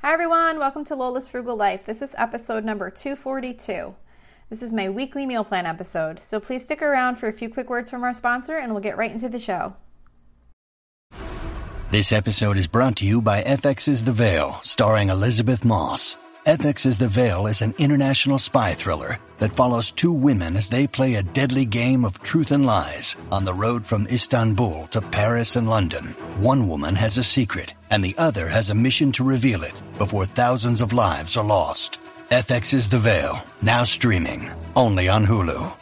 Hi, everyone. Welcome to Lola's Frugal Life. This is episode number 242. This is my weekly meal plan episode, so please stick around for a few quick words from our sponsor and we'll get right into the show. This episode is brought to you by FX's The Veil, starring Elisabeth Moss. FX's The Veil is an international spy thriller that follows two women as they play a deadly game of truth and lies on the road from Istanbul to Paris and London. One woman has a secret, and the other has a mission to reveal it before thousands of lives are lost. FX's The Veil, now streaming, only on Hulu.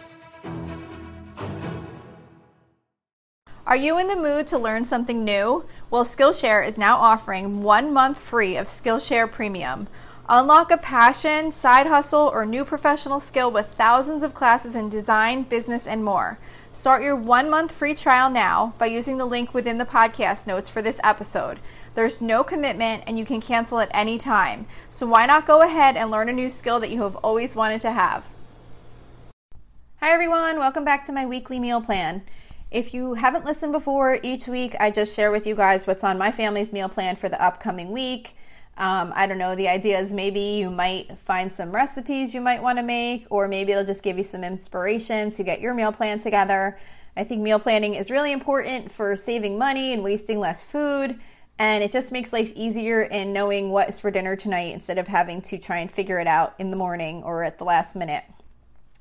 Are you in the mood to learn something new? Well, Skillshare is now offering one month free of Skillshare Premium. Unlock a passion, side hustle, or new professional skill with thousands of classes in design, business, and more. Start your one month free trial now by using the link within the podcast notes for this episode. There's no commitment and you can cancel at any time. So why not go ahead and learn a new skill that you have always wanted to have? Hi, everyone. Welcome back to my weekly meal plan. If you haven't listened before, each week I just share with you guys what's on my family's meal plan for the upcoming week. Um, I don't know, the idea is maybe you might find some recipes you might want to make, or maybe it'll just give you some inspiration to get your meal plan together. I think meal planning is really important for saving money and wasting less food, and it just makes life easier in knowing what is for dinner tonight instead of having to try and figure it out in the morning or at the last minute.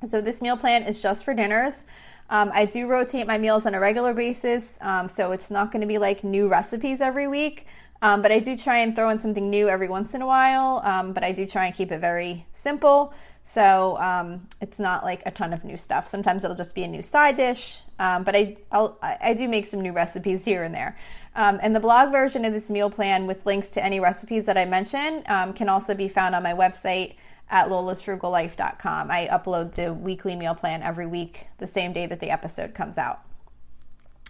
So, this meal plan is just for dinners. Um, I do rotate my meals on a regular basis, um, so it's not going to be like new recipes every week. Um, but I do try and throw in something new every once in a while. Um, but I do try and keep it very simple. So um, it's not like a ton of new stuff. Sometimes it'll just be a new side dish. Um, but I, I'll, I do make some new recipes here and there. And the blog version of this meal plan with links to any recipes that I mention can also be found on my website at lolasfrugallife.com. I upload the weekly meal plan every week, the same day that the episode comes out.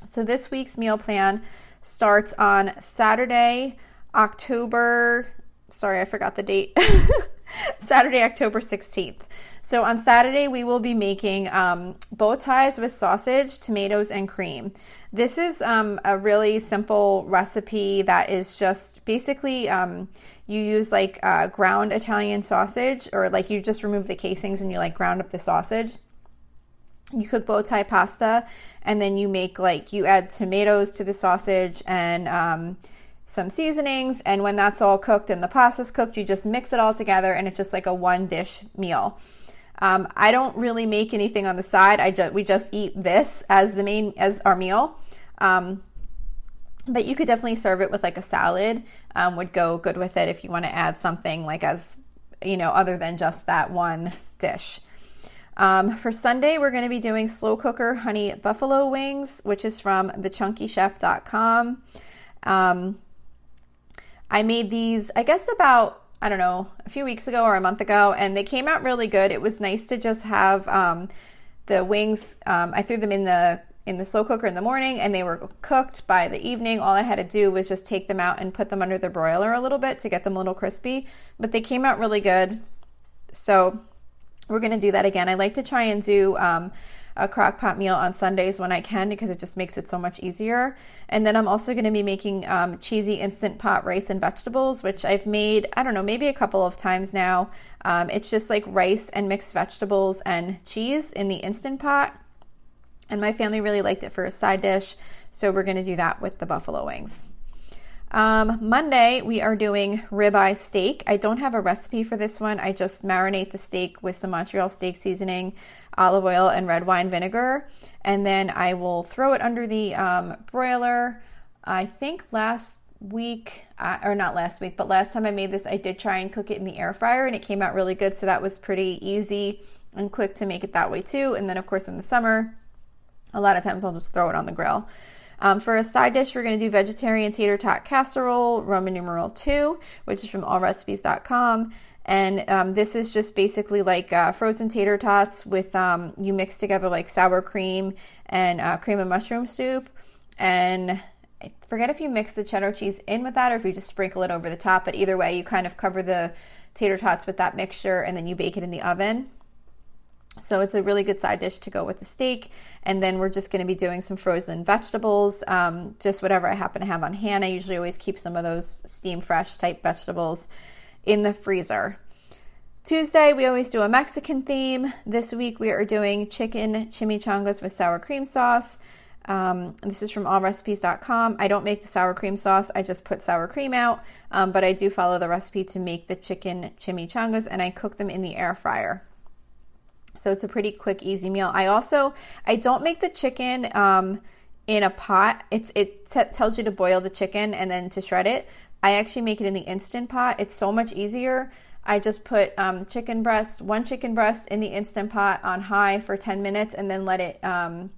So this week's meal plan starts on Saturday, October. Sorry, I forgot the date. Saturday, October 16th. So on Saturday, we will be making um, bow ties with sausage, tomatoes, and cream. This is um, a really simple recipe that is just basically um, you use like uh, ground Italian sausage, or like you just remove the casings and you like ground up the sausage. You cook bow tie pasta and then you make like you add tomatoes to the sausage and um, some seasonings and when that's all cooked and the pasta's cooked you just mix it all together and it's just like a one dish meal. Um, i don't really make anything on the side. I just we just eat this as the main as our meal. Um, but you could definitely serve it with like a salad um, would go good with it if you want to add something like as you know other than just that one dish um, for Sunday, we're going to be doing slow cooker honey buffalo wings, which is from thechunkychef.com. Um, I made these, I guess, about, I don't know, a few weeks ago or a month ago, and they came out really good. It was nice to just have um, the wings, um, I threw them in the in the slow cooker in the morning and they were cooked by the evening. All I had to do was just take them out and put them under the broiler a little bit to get them a little crispy, but they came out really good. So we're going to do that again. I like to try and do um, a crock pot meal on Sundays when I can because it just makes it so much easier. And then I'm also going to be making um, cheesy instant pot rice and vegetables, which I've made, I don't know, maybe a couple of times now. Um, it's just like rice and mixed vegetables and cheese in the instant pot. And my family really liked it for a side dish. So we're to do that with the buffalo wings. Um, Monday, we are doing ribeye steak. I don't have a recipe for this one. I just marinate the steak with some Montreal steak seasoning, olive oil, and red wine vinegar. And then I will throw it under the um, broiler. I think last week, uh, or not last week, but last time I made this, I did try and cook it in the air fryer and it came out really good. So that was pretty easy and quick to make it that way too. And then, of course, in the summer, a lot of times I'll just throw it on the grill. Um, for a side dish, we're going to do vegetarian tater tot casserole, Roman numeral 2, which is from allrecipes.com. And um, this is just basically like uh, frozen tater tots with um, you mix together like sour cream and uh, cream and mushroom soup. And I forget if you mix the cheddar cheese in with that or if you just sprinkle it over the top. But either way, you kind of cover the tater tots with that mixture and then you bake it in the oven. So it's a really good side dish to go with the steak. And then we're just going to be doing some frozen vegetables, um, just whatever I happen to have on hand. I usually always keep some of those steam fresh type vegetables in the freezer. Tuesday, we always do a Mexican theme. This week, we are doing chicken chimichangas with sour cream sauce. Um, this is from allrecipes.com. I don't make the sour cream sauce, I just put sour cream out, um, but I do follow the recipe to make the chicken chimichangas and I cook them in the air fryer. So it's a pretty quick, easy meal. I also I don't make the chicken um, in a pot. It's it t- tells you to boil the chicken and then to shred it. I actually make it in the instant pot. It's so much easier. I just put um, chicken breast, one chicken breast in the instant pot on high for 10 minutes and then let it um,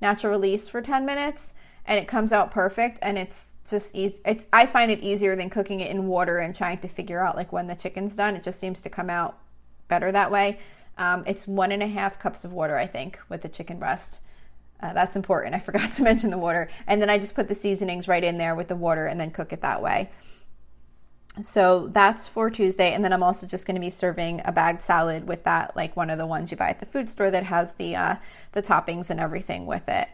natural release for 10 minutes and it comes out perfect and it's just easy it's i find it easier than cooking it in water and trying to figure out like when the chicken's done it just seems to come out better that way um, it's one and a half cups of water, I think, with the chicken breast. Uh, that's important. I forgot to mention the water. And then I just put the seasonings right in there with the water and then cook it that way. So that's for Tuesday. And then I'm also just going to be serving a bagged salad with that, like one of the ones you buy at the food store that has the, uh, the toppings and everything with it.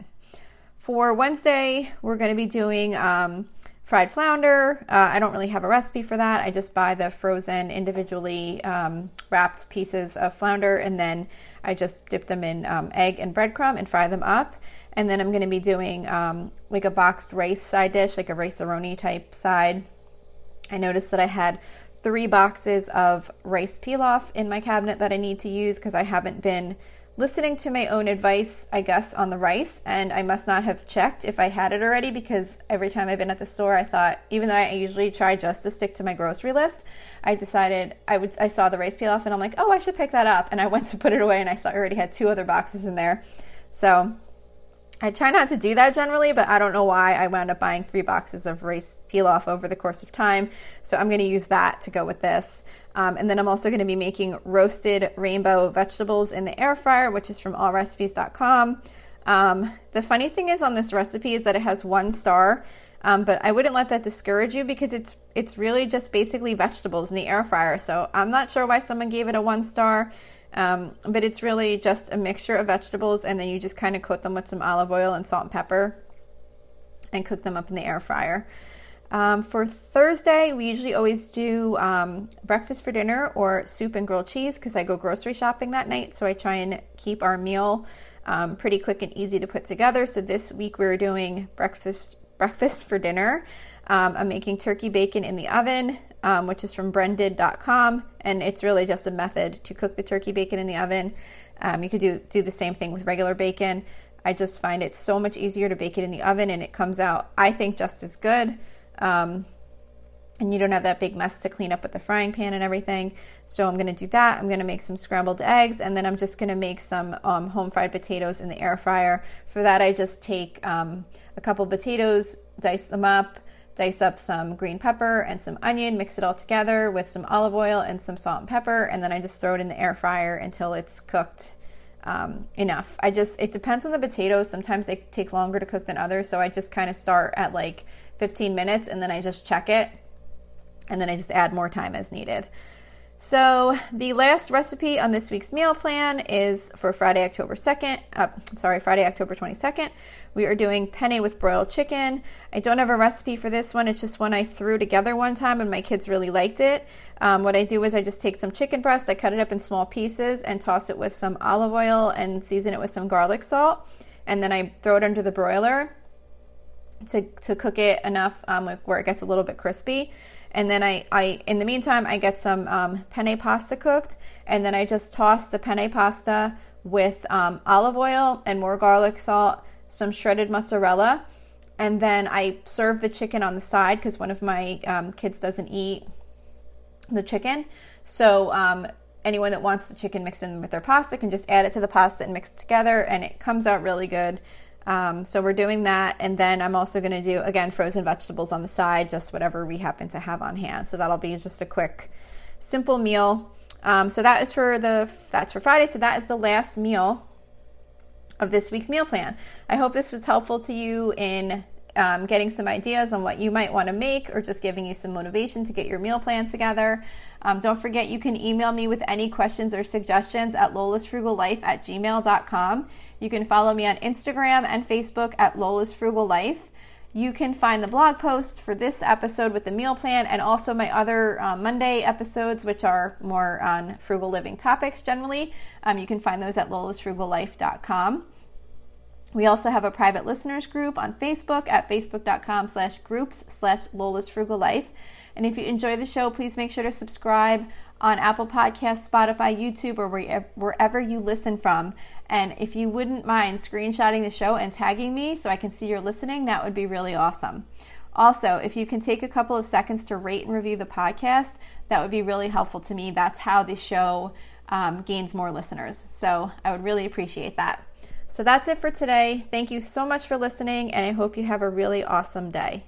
For Wednesday, we're going to be doing um, fried flounder. Uh, I don't really have a recipe for that. I just buy the frozen, individually um, wrapped pieces of flounder and then I just dip them in um, egg and breadcrumb and fry them up. And then I'm going to be doing um, like a boxed rice side dish, like a rice-a-roni type side. I noticed that I had three boxes of rice pilaf in my cabinet that I need to use because I haven't been listening to my own advice, I guess, on the rice, and I must not have checked if I had it already because every time I've been at the store, I thought, even though I usually try just to stick to my grocery list, I decided I would. I saw the rice pilaf, and I'm like, oh, I should pick that up, and I went to put it away, and I saw I already had two other boxes in there, so. I try not to do that generally, but I don't know why I wound up buying three boxes of rice pilaf over the course of time. So I'm going to use that to go with this. Um, and then I'm also going to be making roasted rainbow vegetables in the air fryer, which is from allrecipes.com. Um, the funny thing is on this recipe is that it has one star, um, but I wouldn't let that discourage you because it's it's really just basically vegetables in the air fryer. So I'm not sure why someone gave it a one star, um, but it's really just a mixture of vegetables, and then you just kind of coat them with some olive oil and salt and pepper, and cook them up in the air fryer. Um, for Thursday, we usually always do um, breakfast for dinner or soup and grilled cheese because I go grocery shopping that night. So I try and keep our meal um, pretty quick and easy to put together. So this week we're doing breakfast breakfast for dinner. Um, I'm making turkey bacon in the oven, um, which is from brended.com, and it's really just a method to cook the turkey bacon in the oven. Um, you could do do the same thing with regular bacon. I just find it so much easier to bake it in the oven, and it comes out, I think, just as good. Um, and you don't have that big mess to clean up with the frying pan and everything. So I'm to do that. I'm to make some scrambled eggs and then I'm just to make some um, home fried potatoes in the air fryer. For that, I just take um, a couple potatoes, dice them up, dice up some green pepper and some onion, mix it all together with some olive oil and some salt and pepper, and then I just throw it in the air fryer until it's cooked um, enough. I just, it depends on the potatoes. Sometimes they take longer to cook than others. So I just kind of start at like 15 minutes and then I just check it and then I just add more time as needed. So the last recipe on this week's meal plan is for Friday, October 2nd. Uh, sorry, Friday, October 22nd. We are doing penne with broiled chicken. I don't have a recipe for this one. It's just one I threw together one time and my kids really liked it. Um, what I do is I just take some chicken breast, I cut it up in small pieces and toss it with some olive oil and season it with some garlic salt. And then I throw it under the broiler to, to cook it enough um, where it gets a little bit crispy. And then I, I in the meantime, I get some um, penne pasta cooked, and then I just toss the penne pasta with um, olive oil and more garlic salt, some shredded mozzarella, and then I serve the chicken on the side because one of my um, kids doesn't eat the chicken. So um, anyone that wants the chicken mixed in with their pasta can just add it to the pasta and mix it together, and it comes out really good. Um, so we're doing that, and then I'm also going to do again frozen vegetables on the side, just whatever we happen to have on hand. So that'll be just a quick, simple meal. Um, so that is for the that's for Friday. So that is the last meal of this week's meal plan. I hope this was helpful to you in um, getting some ideas on what you might want to make or just giving you some motivation to get your meal plan together. Um, don't forget you can email me with any questions or suggestions at lolasfrugallife at gmail.com. You can follow me on Instagram and Facebook at lolasfrugallife. You can find the blog post for this episode with the meal plan and also my other uh, Monday episodes, which are more on frugal living topics generally. Um, you can find those at lolasfrugallife.com. We also have a private listeners group on Facebook at facebook.com slash groups slash Lola's Frugal Life. And if you enjoy the show, please make sure to subscribe on Apple Podcasts, Spotify, YouTube, or wherever you listen from. And if you wouldn't mind screenshotting the show and tagging me so I can see you're listening, that would be really awesome. Also, if you can take a couple of seconds to rate and review the podcast, that would be really helpful to me. That's how the show um, gains more listeners. So I would really appreciate that. So that's it for today. Thank you so much for listening, and I hope you have a really awesome day.